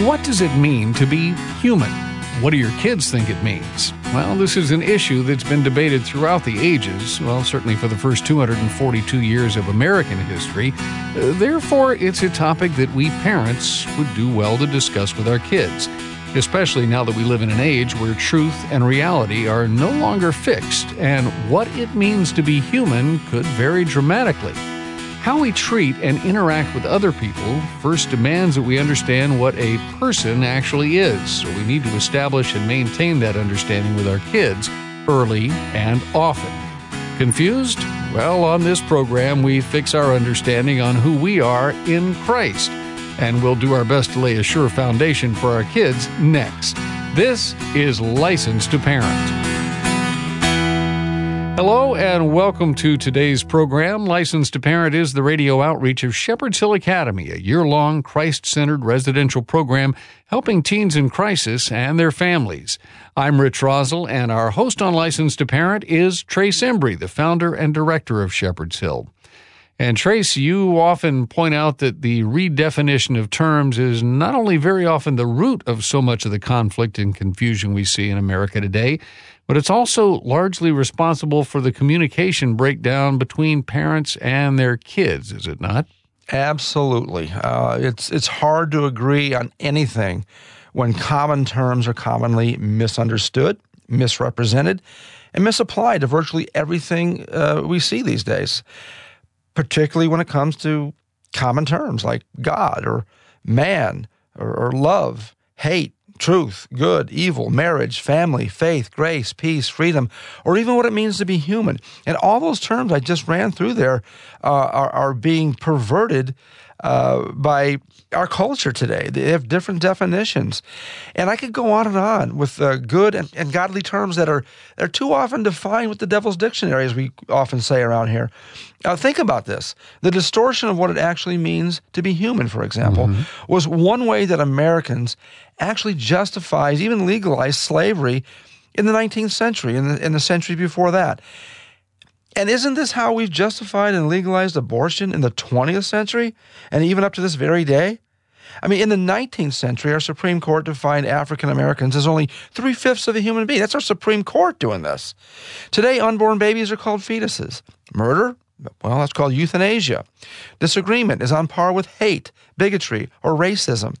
What does it mean to be human? What do your kids think it means? Well, this is an issue that's been debated throughout the ages, well, certainly for the first 242 years of American history. Uh, therefore, it's a topic that we parents would do well to discuss with our kids, especially now that we live in an age where truth and reality are no longer fixed, and what it means to be human could vary dramatically. How we treat and interact with other people first demands that we understand what a person actually is, so we need to establish and maintain that understanding with our kids early and often. Confused? Well, on this program, we fix our understanding on who we are in Christ, and we'll do our best to lay a sure foundation for our kids next. This is License to Parent. Hello and welcome to today's program. License to Parent is the radio outreach of Shepherd's Hill Academy, a year long Christ centered residential program helping teens in crisis and their families. I'm Rich Rosell, and our host on License to Parent is Trace Embry, the founder and director of Shepherd's Hill. And Trace, you often point out that the redefinition of terms is not only very often the root of so much of the conflict and confusion we see in America today, but it's also largely responsible for the communication breakdown between parents and their kids, is it not? Absolutely. Uh, it's it's hard to agree on anything when common terms are commonly misunderstood, misrepresented, and misapplied to virtually everything uh, we see these days. Particularly when it comes to common terms like God or man or, or love, hate, truth, good, evil, marriage, family, faith, grace, peace, freedom, or even what it means to be human. And all those terms I just ran through there uh, are, are being perverted uh, by our culture today. They have different definitions. And I could go on and on with uh, good and, and, godly terms that are, are too often defined with the devil's dictionary, as we often say around here. Now, think about this. The distortion of what it actually means to be human, for example, mm-hmm. was one way that Americans actually justifies, even legalized slavery in the 19th century, in the, in the century before that. And isn't this how we've justified and legalized abortion in the 20th century and even up to this very day? I mean, in the 19th century, our Supreme Court defined African Americans as only three fifths of a human being. That's our Supreme Court doing this. Today, unborn babies are called fetuses. Murder? Well, that's called euthanasia. Disagreement is on par with hate, bigotry, or racism.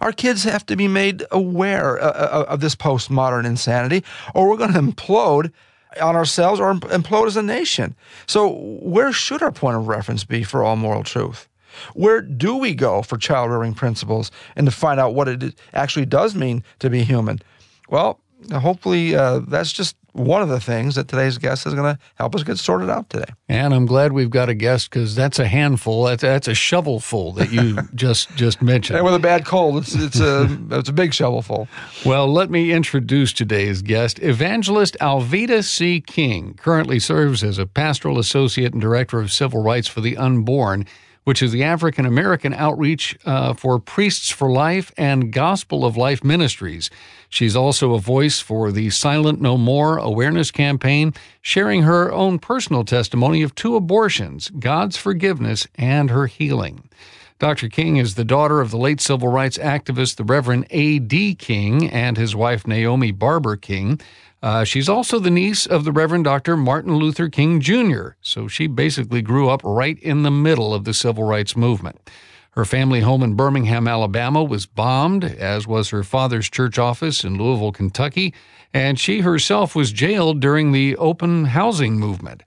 Our kids have to be made aware uh, uh, of this postmodern insanity, or we're going to implode on ourselves or implode as a nation. So, where should our point of reference be for all moral truth? Where do we go for child rearing principles and to find out what it actually does mean to be human? Well, hopefully, uh, that's just one of the things that today's guest is going to help us get sorted out today. And I'm glad we've got a guest because that's a handful. That's, that's a shovelful that you just just mentioned. And with a bad cold, it's it's a it's a big shovelful. Well, let me introduce today's guest, Evangelist Alveda C. King. Currently serves as a pastoral associate and director of civil rights for the unborn which is the African American outreach uh, for Priests for Life and Gospel of Life Ministries. She's also a voice for the Silent No More awareness campaign, sharing her own personal testimony of two abortions, God's forgiveness, and her healing. Dr. King is the daughter of the late civil rights activist, the Reverend A.D. King, and his wife, Naomi Barber King. Uh, she's also the niece of the Reverend Dr. Martin Luther King Jr., so she basically grew up right in the middle of the civil rights movement. Her family home in Birmingham, Alabama was bombed, as was her father's church office in Louisville, Kentucky, and she herself was jailed during the open housing movement.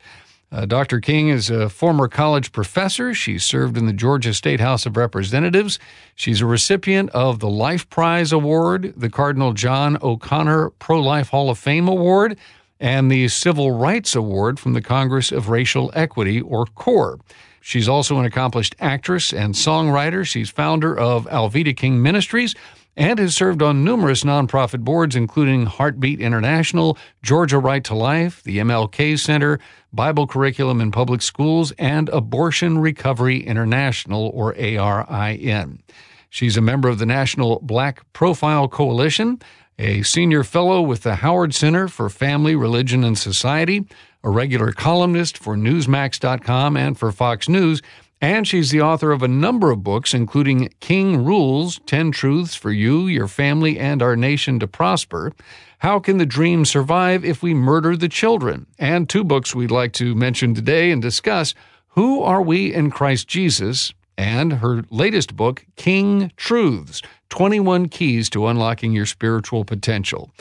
Uh, Dr. King is a former college professor. She served in the Georgia State House of Representatives. She's a recipient of the Life Prize Award, the Cardinal John O'Connor Pro Life Hall of Fame Award, and the Civil Rights Award from the Congress of Racial Equity, or CORE. She's also an accomplished actress and songwriter. She's founder of Alveda King Ministries and has served on numerous nonprofit boards, including Heartbeat International, Georgia Right to Life, the MLK Center, Bible Curriculum in Public Schools, and Abortion Recovery International, or ARIN. She's a member of the National Black Pro-Life Coalition, a senior fellow with the Howard Center for Family, Religion, and Society, a regular columnist for Newsmax.com and for Fox News, And she's the author of a number of books, including King Rules 10 Truths for You, Your Family, and Our Nation to Prosper. How Can the Dream Survive If We Murder the Children? And two books we'd like to mention today and discuss Who Are We in Christ Jesus? And her latest book, King Truths 21 Keys to Unlocking Your Spiritual Potential.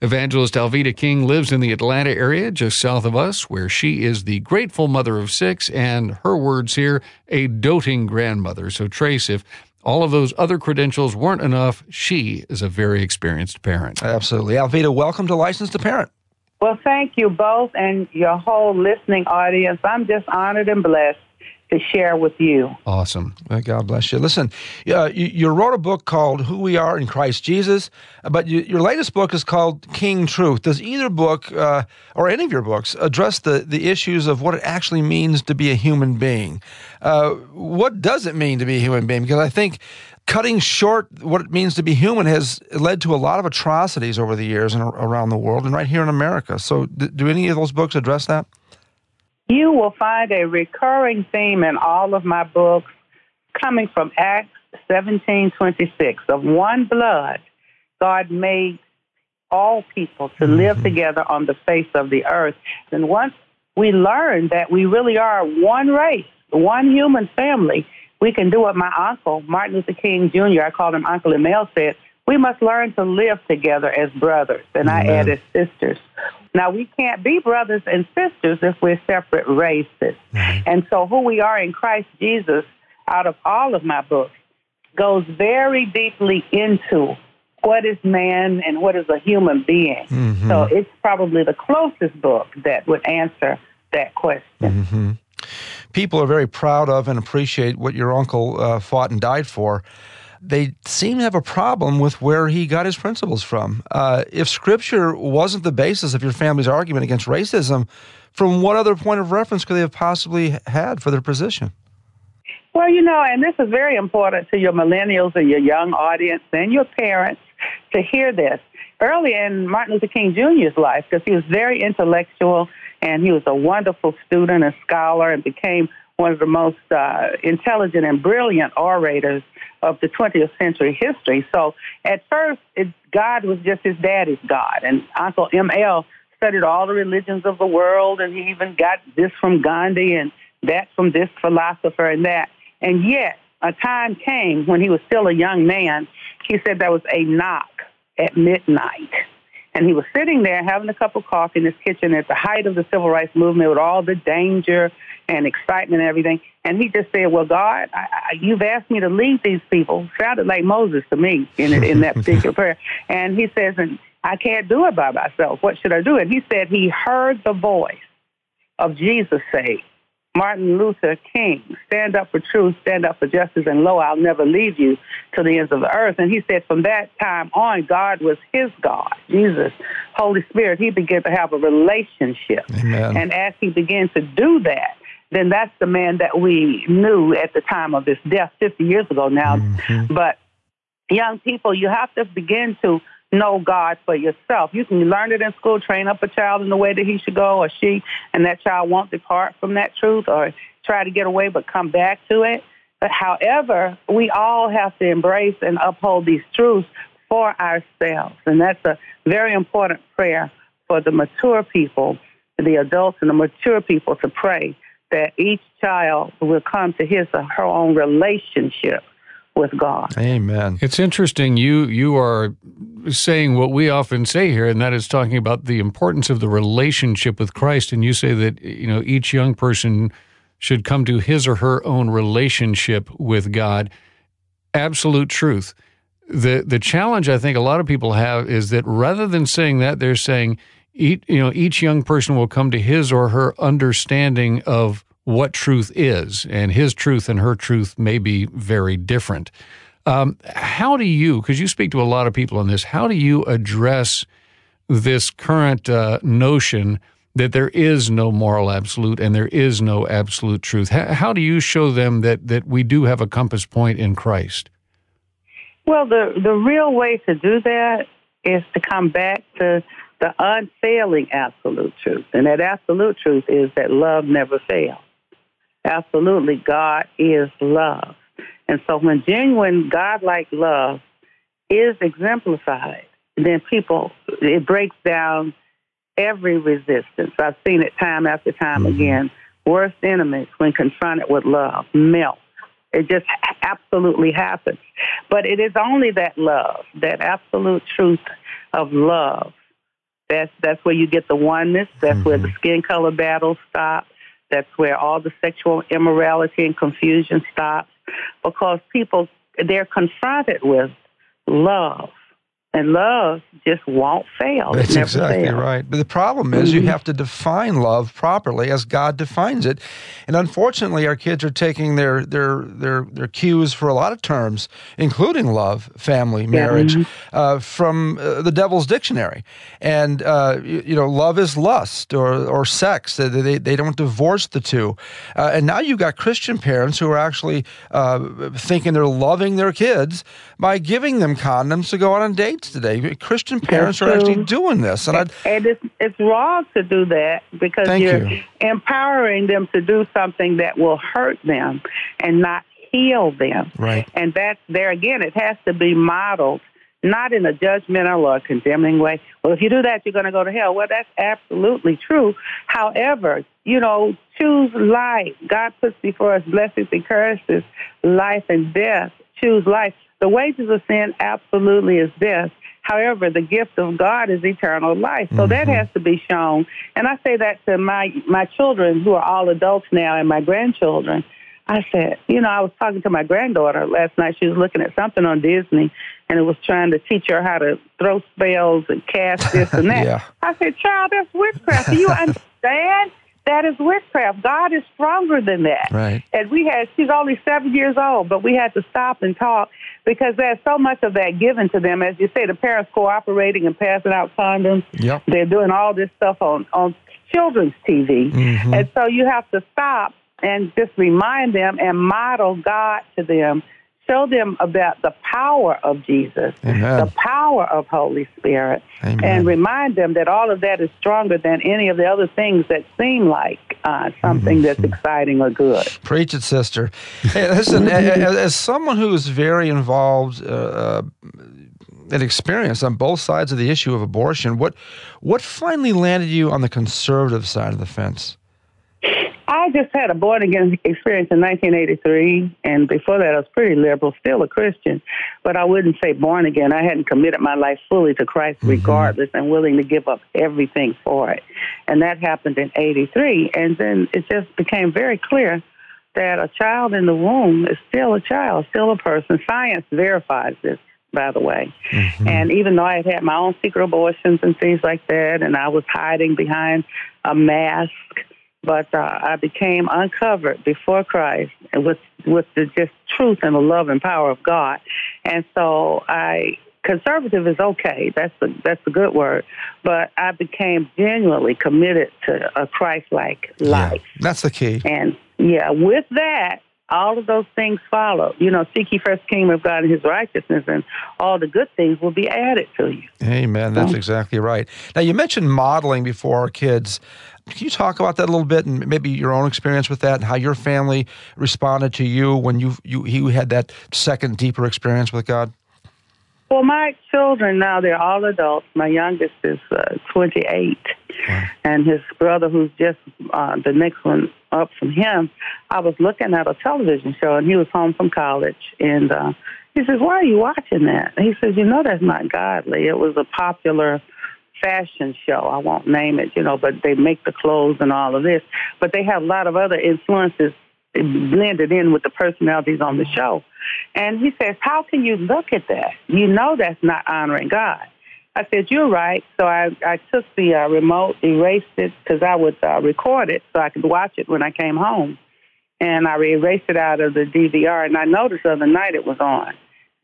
Evangelist Alveda King lives in the Atlanta area, just south of us, where she is the grateful mother of six, and her words here, a doting grandmother. So, Trace, if all of those other credentials weren't enough, she is a very experienced parent. Absolutely. Alveda, welcome to Licensed to Parent. Well, thank you both and your whole listening audience. I'm just honored and blessed to share with you. Awesome. God bless you. Listen, uh, you, you, wrote a book called Who We Are in Christ Jesus, but you, your latest book is called King Truth. Does either book uh, or any of your books address the, the issues of what it actually means to be a human being? Uh, what does it mean to be a human being? Because I think cutting short what it means to be human has led to a lot of atrocities over the years and around the world and right here in America. So, do any of those books address that? You will find a recurring theme in all of my books coming from Acts 17:26 of one blood God made all people to live mm-hmm. together on the face of the earth. And once we learn that we really are one race, one human family, we can do what my uncle, Martin Luther King Jr., I called him Uncle M.L., said, we must learn to live together as brothers. And Amen. I added sisters. Now, we can't be brothers and sisters if we're separate races. Mm-hmm. And so, who we are in Christ Jesus, out of all of my books, goes very deeply into what is man and what is a human being. Mm-hmm. So, it's probably the closest book that would answer that question. Mm-hmm. People are very proud of and appreciate what your uncle uh, fought and died for they seem to have a problem with where he got his principles from. Uh, if Scripture wasn't the basis of your family's argument against racism, from what other point of reference could they have possibly had for their position? Well, you know, and this is very important to your millennials and your young audience and your parents to hear this. Early in Martin Luther King Jr.'s life, because he was very intellectual and he was a wonderful student and scholar and became one of the most uh, intelligent and brilliant orators of the 20th century history. So at first, it, God was just his daddy's God. And Uncle M.L. studied all the religions of the world, and he even got this from Gandhi and that from this philosopher and that. And yet, a time came when he was still a young man, he said there was a knock at midnight. And he was sitting there having a cup of coffee in his kitchen at the height of the civil rights movement with all the danger and excitement and everything. And he just said, "Well, God, I, I, you've asked me to lead these people." Sounded like Moses to me in in that particular prayer. And he says, "And I can't do it by myself. What should I do?" And he said he heard the voice of Jesus say, Martin Luther King, stand up for truth, stand up for justice, and lo, I'll never leave you to the ends of the earth. And he said from that time on, God was his God, Jesus, Holy Spirit. He began to have a relationship. Amen. And as he began to do that, then that's the man that we knew at the time of his death 50 years ago now. Mm-hmm. But young people, you have to begin to know God for yourself. You can learn it in school, train up a child in the way that he should go or she, and that child won't depart from that truth or try to get away but come back to it. But however, we all have to embrace and uphold these truths for ourselves. And that's a very important prayer for the mature people, the adults and the mature people to pray that each child will come to his or her own relationship with God. Amen. It's interesting. You you are saying what we often say here, and that is talking about the importance of the relationship with Christ. And you say that you know each young person should come to his or her own relationship with God. Absolute truth. The the challenge I think a lot of people have is that rather than saying that, they're saying each, you know, each young person will come to his or her understanding of what truth is, and his truth and her truth may be very different. Um, how do you, because you speak to a lot of people on this, how do you address this current uh, notion that there is no moral absolute and there is no absolute truth? How, how do you show them that that we do have a compass point in Christ? Well, the the real way to do that is to come back to the unfailing absolute truth. And that absolute truth is that love never fails. Absolutely, God is love. And so when genuine God-like love is exemplified, then people, it breaks down every resistance. I've seen it time after time mm-hmm. again. Worst enemies, when confronted with love, melt. It just absolutely happens. But it is only that love, that absolute truth of love. That's that's where you get the oneness. That's mm-hmm. where the mm-hmm. skin color battle stops. That's where all the sexual immorality and confusion stops. Because people they're confronted with love and love just won't fail. That's exactly fails. right. But the problem is mm-hmm. you have to define love properly as God defines it. And unfortunately our kids are taking their their their their cues for a lot of terms, including love, family, marriage, yeah. mm-hmm. uh, from uh, the devil's dictionary. And uh, you, you, know, love is lust or or sex. They they, they don't divorce the two. Uh, and now you've got Christian parents who are actually uh, thinking they're loving their kids by giving them condoms to go out on a date today. Christian parents are actually doing this, and, and, and it's it's wrong to do that because you're you. empowering them to do something that will hurt them and not heal them. Right. And that's there again. It has to be modeled not in a judgmental or condemning way. Well, if you do that, you're going to go to hell. Well, that's absolutely true. However, you know, choose life. God puts before us blessings and curses, life and death. Choose life. The wages of sin absolutely is death. However, the gift of God is eternal life. So mm-hmm. that has to be shown. And I say that to my my children who are all adults now and my grandchildren. I said, you know, I was talking to my granddaughter last night. She was looking at something on Disney and it was trying to teach her how to throw spells and cast this and that. yeah. I said, child, that's witchcraft. Do you understand? That is witchcraft. God is stronger than that. Right. And we had, she's only seven years old, but we had to stop and talk because there's so much of that given to them. As you say, the parents cooperating and passing out condoms. Yep. They're doing all this stuff on, on children's TV. Mm-hmm. And so you have to stop and just remind them and model God to them show them about the power of Jesus, Amen. the power of Holy Spirit, Amen. and remind them that all of that is stronger than any of the other things that seem like uh, something mm-hmm. that's exciting or good. Preach it, sister. Hey, listen, as, as, someone who is very involved. Uh, uh, and experience on both sides of the issue of abortion. What what finally landed you on the conservative side of the fence? I just had a born again experience in 1983, and before that, I was pretty liberal, still a Christian, but I wouldn't say born again. I hadn't committed my life fully to Christ, mm-hmm. regardless, and willing to give up everything for it. And that happened in 83, and then it just became very clear that a child in the womb is still a child, still a person. Science verifies this by the way. Mm-hmm. And even though I had had my own secret abortions and things like that, and I was hiding behind a mask but uh, I became uncovered before Christ with with the just truth and the love and power of God, and so I conservative is okay. That's the that's a good word, but I became genuinely committed to a Christ-like life. Yeah, that's the key. And yeah, with that, all of those things follow. You know, seek ye first the kingdom of God and his righteousness, and all the good things will be added to you. Amen. That's mm. exactly right. Now, you mentioned modeling before our kids. Can you talk about that a little bit and maybe your own experience with that and how your family responded to you when you, you, you had that second, deeper experience with God? Well, my children now, they're all adults. My youngest is uh, 28, wow. and his brother, who's just uh, the next one up from him, I was looking at a television show, and he was home from college, and uh, he says, "Why are you watching that?" And he says, "You know that's not godly. It was a popular fashion show. I won't name it, you know, but they make the clothes and all of this, but they have a lot of other influences blended in with the personalities on the show." And he says, How can you look at that? You know that's not honoring God. I said, You're right. So I, I took the uh, remote, erased it because I would uh, record it so I could watch it when I came home. And I erased it out of the DVR. And I noticed the other night it was on.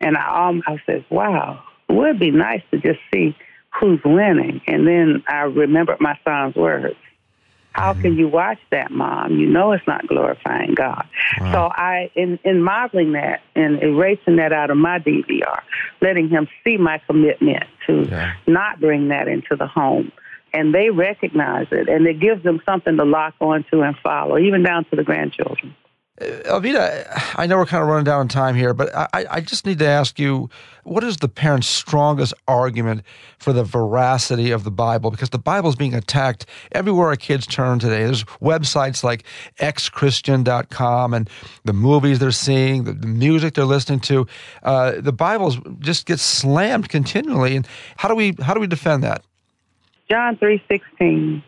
And I, um, I said, Wow, it would be nice to just see who's winning. And then I remembered my son's words. How mm-hmm. can you watch that, Mom? You know it's not glorifying God. Wow. So I, in, in modeling that and erasing that out of my DVR, letting him see my commitment to yeah. not bring that into the home, and they recognize it, and it gives them something to lock onto and follow, even down to the grandchildren. Uh, Alveda, I know we're kind of running down on time here, but I, I just need to ask you what is the parent's strongest argument for the veracity of the Bible? Because the Bible is being attacked everywhere our kids turn today. There's websites like xchristian.com and the movies they're seeing, the, the music they're listening to. Uh, the Bible just gets slammed continually. And how do we how do we defend that? John three sixteen.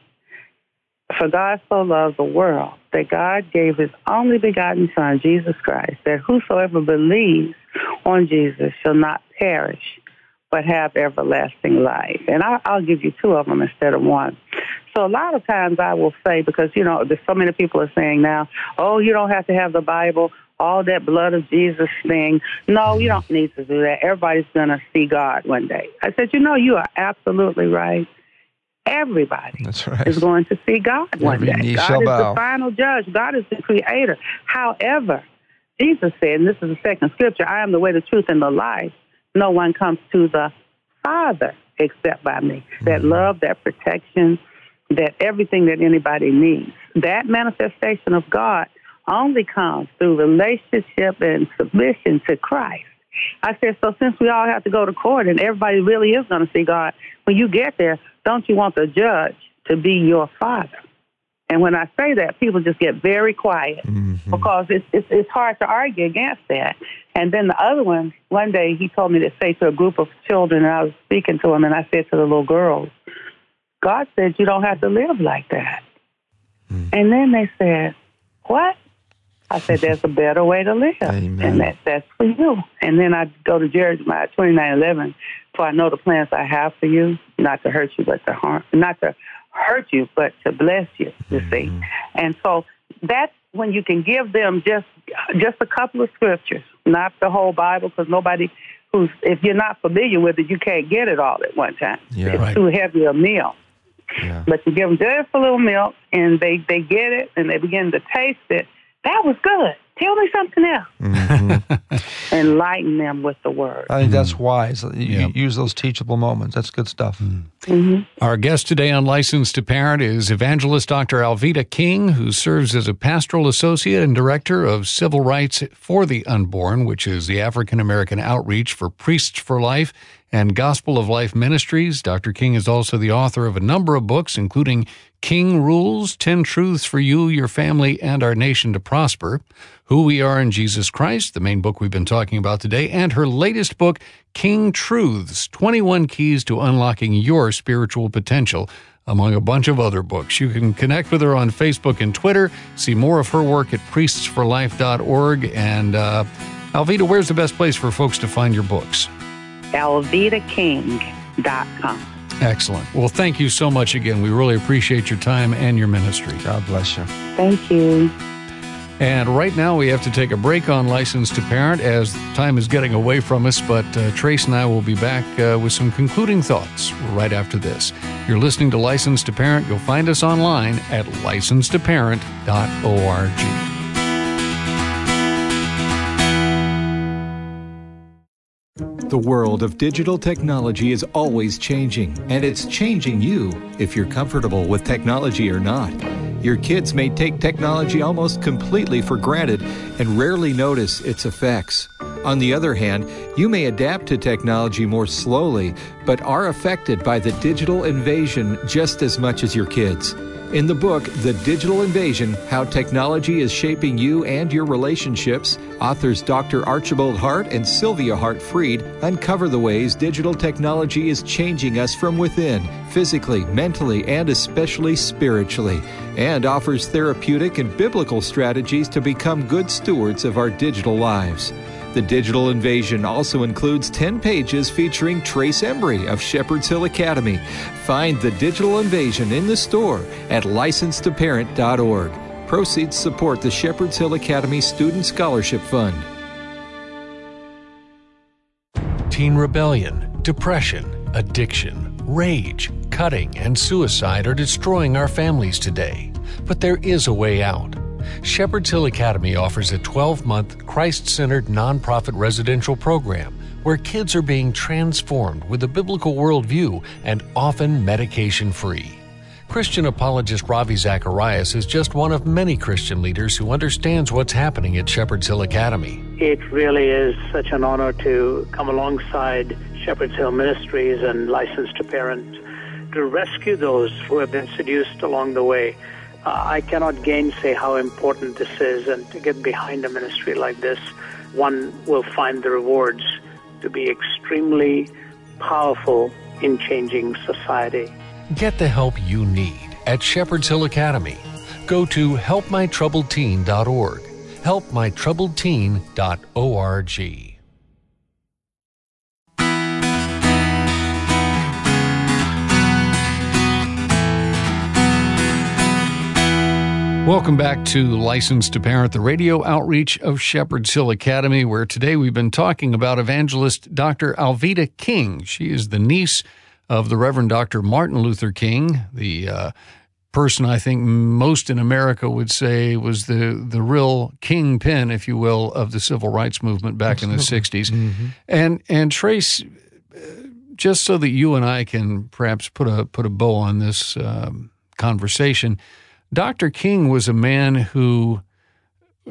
For God so loved the world that God gave his only begotten Son, Jesus Christ, that whosoever believes on Jesus shall not perish, but have everlasting life. And I, will give you two of them instead of one. So a lot of times I will say, because, you know, there's so many people are saying now, oh, you don't have to have the Bible, all that blood of Jesus thing. No, you don't need to do that. Everybody's going to see God one day. I said, you know, you are absolutely right. Everybody That's right. is going to see God one Every day. God is bow. the final judge. God is the creator. However, Jesus said, and this is the second scripture, I am the way, the truth, and the life. No one comes to the Father except by me. That Mm-hmm. love, that protection, that everything that anybody needs. That manifestation of God only comes through relationship and submission to Christ. I said, so since we all have to go to court and everybody really is going to see God, when you get there, don't you want the judge to be your father? And when I say that, people just get very quiet Mm-hmm. because it's, it's it's hard to argue against that. And then the other one, one day he told me to say to a group of children, and I was speaking to them, and I said to the little girls, God said you don't have to live like that. And then they said, What? I said, There's a better way to live. Amen. And that, that's for you. And then I go to Jeremiah twenty nine eleven, for I know the plans I have for you, not to hurt you, but to harm, not to hurt you, but to bless you, you see. Mm-hmm. And so that's when you can give them just just a couple of scriptures, not the whole Bible, because nobody who's if you're not familiar with it, you can't get it all at one time. Yeah. it's Right. too heavy a meal. Yeah. But you give them just a little milk, and they they get it, and they begin to taste it. That was good. Tell me something else. Mm-hmm. Enlighten them with the word. I think that's mm-hmm. wise. You, Yeah. use those teachable moments. That's good stuff. Mm-hmm. Mm-hmm. Our guest today on Licensed to Parent is evangelist Dr. Alveda King, who serves as a pastoral associate and director of civil rights for the unborn, which is the African American outreach for Priests for Life and Gospel of Life Ministries. Dr. King is also the author of a number of books, including King Rules 10 Truths for You, Your Family, and Our Nation to Prosper, Who We Are in Jesus Christ, the main book we've been talking about today, and her latest book, King Truths 21 Keys to Unlocking Your Spiritual Potential, among a bunch of other books. You can connect with her on Facebook and Twitter, see more of her work at priestsforlife.org. And uh, Alveda, where's the best place for folks to find your books? AlvedaKing.com. Excellent. Well, thank you so much again. We really appreciate your time and your ministry. God bless you. Thank you. And right now, we have to take a break on License to Parent as time is getting away from us. But uh, Trace and I will be back uh, with some concluding thoughts right after this. You're listening to License to Parent. You'll find us online at license licensedtoparent.org. The world of digital technology is always changing, and it's changing you if you're comfortable with technology or not. Your kids may take technology almost completely for granted and rarely notice its effects. On the other hand, you may adapt to technology more slowly, but are affected by the digital invasion just as much as your kids. In the book, The Digital Invasion How Technology is Shaping You and Your Relationships, authors Dr. Archibald Hart and Sylvia Hart Frejd uncover the ways digital technology is changing us from within, physically, mentally, and especially spiritually, and offers therapeutic and biblical strategies to become good stewards of our digital lives. The Digital Invasion also includes 10 pages featuring Trace Embry of Shepherd's Hill Academy. Find The Digital Invasion in the store at licensedtoparent.org. Proceeds support the Shepherd's Hill Academy Student Scholarship Fund. Teen rebellion, depression, addiction, rage, cutting, and suicide are destroying our families today. But there is a way out. Shepherd's Hill Academy offers a 12 month, Christ centered nonprofit residential program where kids are being transformed with a biblical worldview and often medication free. Christian apologist Ravi Zacharias is just one of many Christian leaders who understands what's happening at Shepherd's Hill Academy. It really is such an honor to come alongside Shepherd's Hill Ministries and Licensed to Parent to rescue those who have been seduced along the way. I cannot gainsay how important this is, and to get behind a ministry like this, one will find the rewards to be extremely powerful in changing society. Get the help you need at Shepherd's Hill Academy. Go to helpmytroubledteen.org. Helpmytroubledteen.org. Welcome back to Licensed to Parent, the radio outreach of Shepherd's Hill Academy, where today we've been talking about evangelist Dr. Alveda King. She is the niece of the Reverend Dr. Martin Luther King, the uh, person I think most in America would say was the the real kingpin, if you will, of the civil rights movement back Absolutely. in the 60s. Mm-hmm. And and Trace, just so that you and I can perhaps put a put a bow on this um, conversation, Dr. King was a man who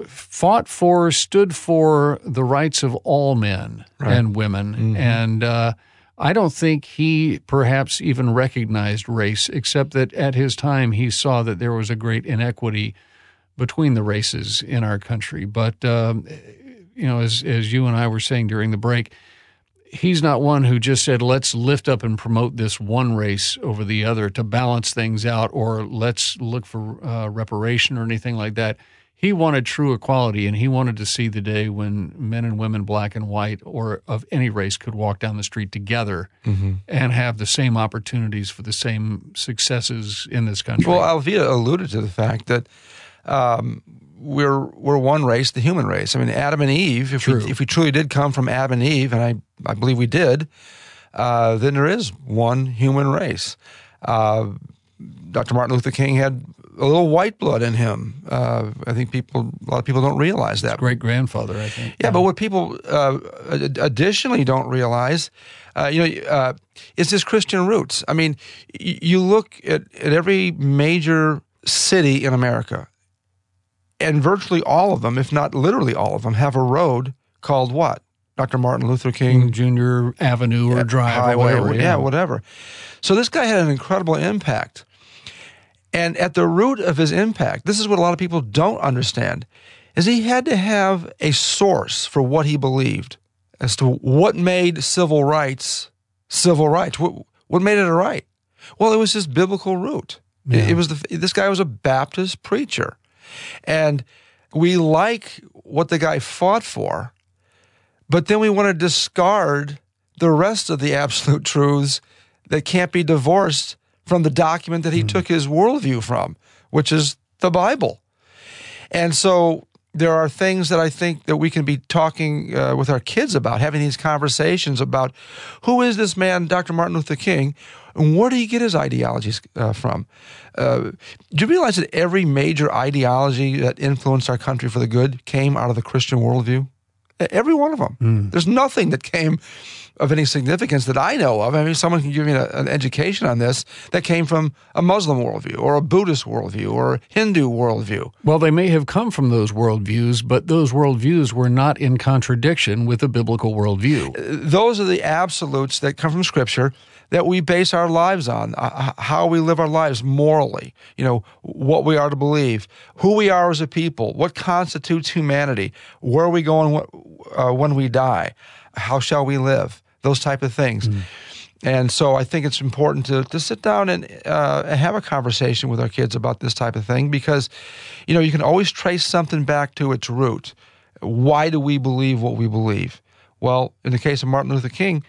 fought for, stood for the rights of all men right. and women, mm-hmm. and uh, I don't think he perhaps even recognized race, except that at his time he saw that there was a great inequity between the races in our country. But um, you know, as as you and I were saying during the break, he's not one who just said, "Let's lift up and promote this one race over the other to balance things out," or "Let's look for uh, reparation" or anything like that he wanted true equality and he wanted to see the day when men and women, black and white, or of any race, could walk down the street together mm-hmm. and have the same opportunities for the same successes in this country. Well, Alveda alluded to the fact that um, we're we're one race, the human race. I mean, Adam and Eve. If we if we truly did come from Adam and Eve, and I I believe we did, uh, then there is one human race. Uh, Dr. Martin Luther King had a little white blood in him. Uh, I think people, a lot of people don't realize that. Great grandfather, I think. Yeah, yeah, but what people uh, additionally don't realize, uh, you know, uh, is his Christian roots. I mean, y- you look at, at every major city in America, and virtually all of them, if not literally all of them, have a road called what? Dr. Martin Luther King Jr. Avenue or Drive Highway, or whatever. Yeah. yeah, whatever. So this guy had an incredible impact. And at the root of his impact, this is what a lot of people don't understand, is he had to have a source for what he believed as to what made civil rights civil rights. What, what made it a right? Well, it was his biblical root. Yeah. It, it was the, this guy was a Baptist preacher, and we like what the guy fought for, but then we want to discard the rest of the absolute truths that can't be divorced from the document that he mm took his worldview from, which is the Bible. And so there are things that I think that we can be talking uh, with our kids about, having these conversations about who is this man, Dr. Martin Luther King, and where do he get his ideologies uh, from? Uh, do you realize that every major ideology that influenced our country for the good came out of the Christian worldview? Every one of them. Mm. There's nothing that came of any significance that I know of. I mean, someone can give me an, an education on this that came from a Muslim worldview or a Buddhist worldview or a Hindu worldview. Well, they may have come from those worldviews, but those worldviews were not in contradiction with the biblical worldview. Those are the absolutes that come from Scripture that we base our lives on, uh, how we live our lives morally, you know, what we are to believe, who we are as a people, what constitutes humanity, where are we going uh, when we die, how shall we live those type of things. Mm. And so I think it's important to, to sit down and uh, have a conversation with our kids about this type of thing because, you know, you can always trace something back to its root. Why do we believe what we believe? Well, in the case of Martin Luther King,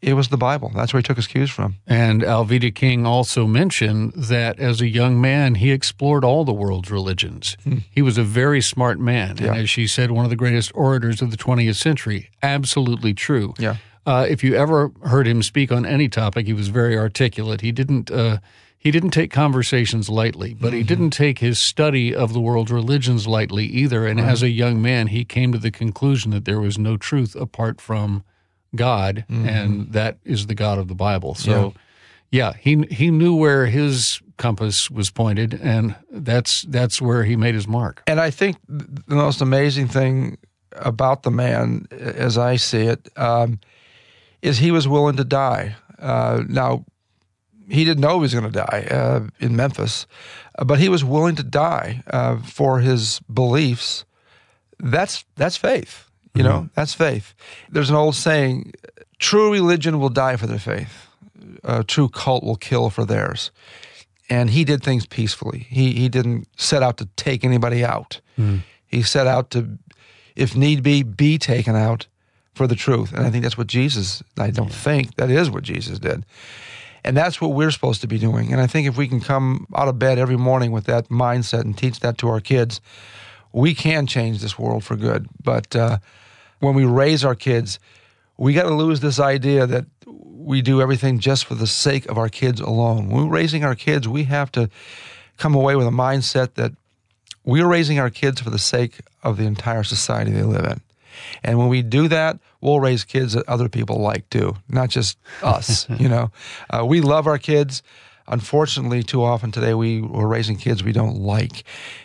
it was the Bible. That's where he took his cues from. And Alveda King also mentioned that as a young man, he explored all the world's religions. Hmm. He was a very smart man. Yeah. And as she said, one of the greatest orators of the 20th century. Absolutely true. Yeah. Uh, if you ever heard him speak on any topic, he was very articulate. He didn't uh, he didn't take conversations lightly, but mm-hmm. he didn't take his study of the world's religions lightly either. And right. as a young man, he came to the conclusion that there was no truth apart from God, mm-hmm. and that is the God of the Bible. So. Yeah Yeah, he he knew where his compass was pointed, and that's that's where he made his mark. And I think the most amazing thing about the man, as I see it, um, is he was willing to die. Uh, now, he didn't know he was going to die uh, in Memphis, uh, but he was willing to die uh, for his beliefs. That's that's faith. You mm-hmm. know, that's faith. There's an old saying: "True religion will die for their faith." a true cult will kill for theirs. And he did things peacefully. He he didn't set out to take anybody out. Mm. He set out to, if need be, be taken out for the truth. And I think that's what Jesus. I don't think that is what Jesus did. And that's what we're supposed to be doing. And I think if we can come out of bed every morning with that mindset and teach that to our kids, we can change this world for good. But uh, when we raise our kids, we got to lose this idea that we do everything just for the sake of our kids alone. When we're raising our kids, we have to come away with a mindset that we're raising our kids for the sake of the entire society they live in. And when we do that, we'll raise kids that other people like too, not just us. you know, uh, we love our kids. Unfortunately, too often today we, we're raising kids we don't like.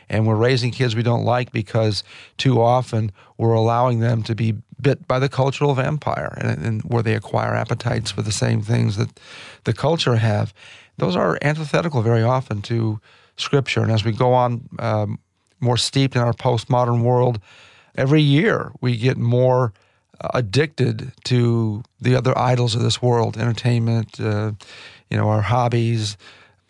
And we're raising kids we don't like because too often we're allowing them to be bit by the cultural vampire and, and, where they acquire appetites for the same things that the culture have. Those are antithetical very often to Scripture. And as we go on um, more steeped in our postmodern world, every year we get more uh, addicted to the other idols of this world entertainment, uh, you know, our hobbies,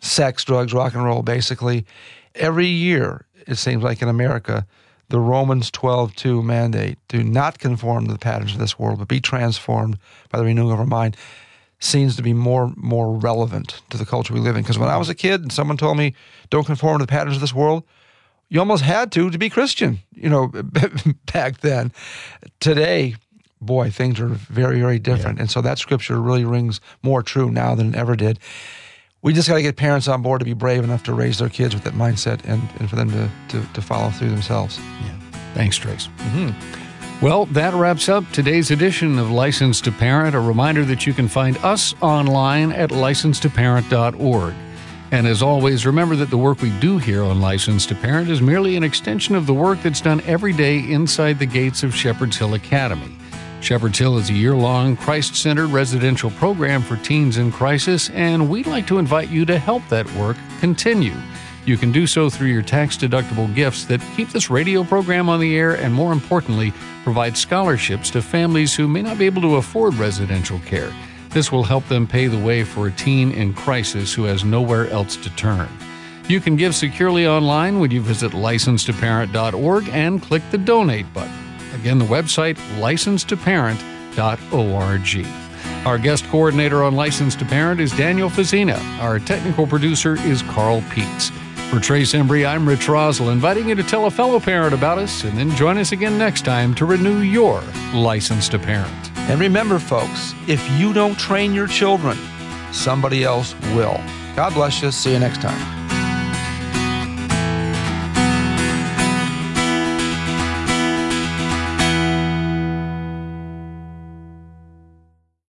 sex, drugs, rock and roll, basically. Every year, it seems like in America, the Romans 12:2 mandate, do not conform to the patterns of this world, but be transformed by the renewing of our mind, seems to be more more relevant to the culture we live in. Because when I was a kid and someone told me, don't conform to the patterns of this world, you almost had to to be Christian, you know, back then. Today, boy, things are very, very different. Yeah. And so that scripture really rings more true now than it ever did we just got to get parents on board to be brave enough to raise their kids with that mindset and, and for them to, to, to follow through themselves. Yeah. Thanks, Trace. Mm-hmm. Well, that wraps up today's edition of License to Parent. A reminder that you can find us online at license2parent.org. And as always, remember that the work we do here on Licensed to Parent is merely an extension of the work that's done every day inside the gates of Shepherd's Hill Academy. Shepherd's Hill is a year long, Christ centered residential program for teens in crisis, and we'd like to invite you to help that work continue. You can do so through your tax deductible gifts that keep this radio program on the air and, more importantly, provide scholarships to families who may not be able to afford residential care. This will help them pay the way for a teen in crisis who has nowhere else to turn. You can give securely online when you visit license2parent.org and click the donate button. Again, the website license2parent.org. Our guest coordinator on License to Parent is Daniel Fazina. Our technical producer is Carl Peets. For Trace Embry, I'm Rich Rosell, inviting you to tell a fellow parent about us and then join us again next time to renew your license to parent. And remember, folks, if you don't train your children, somebody else will. God bless you. See you next time.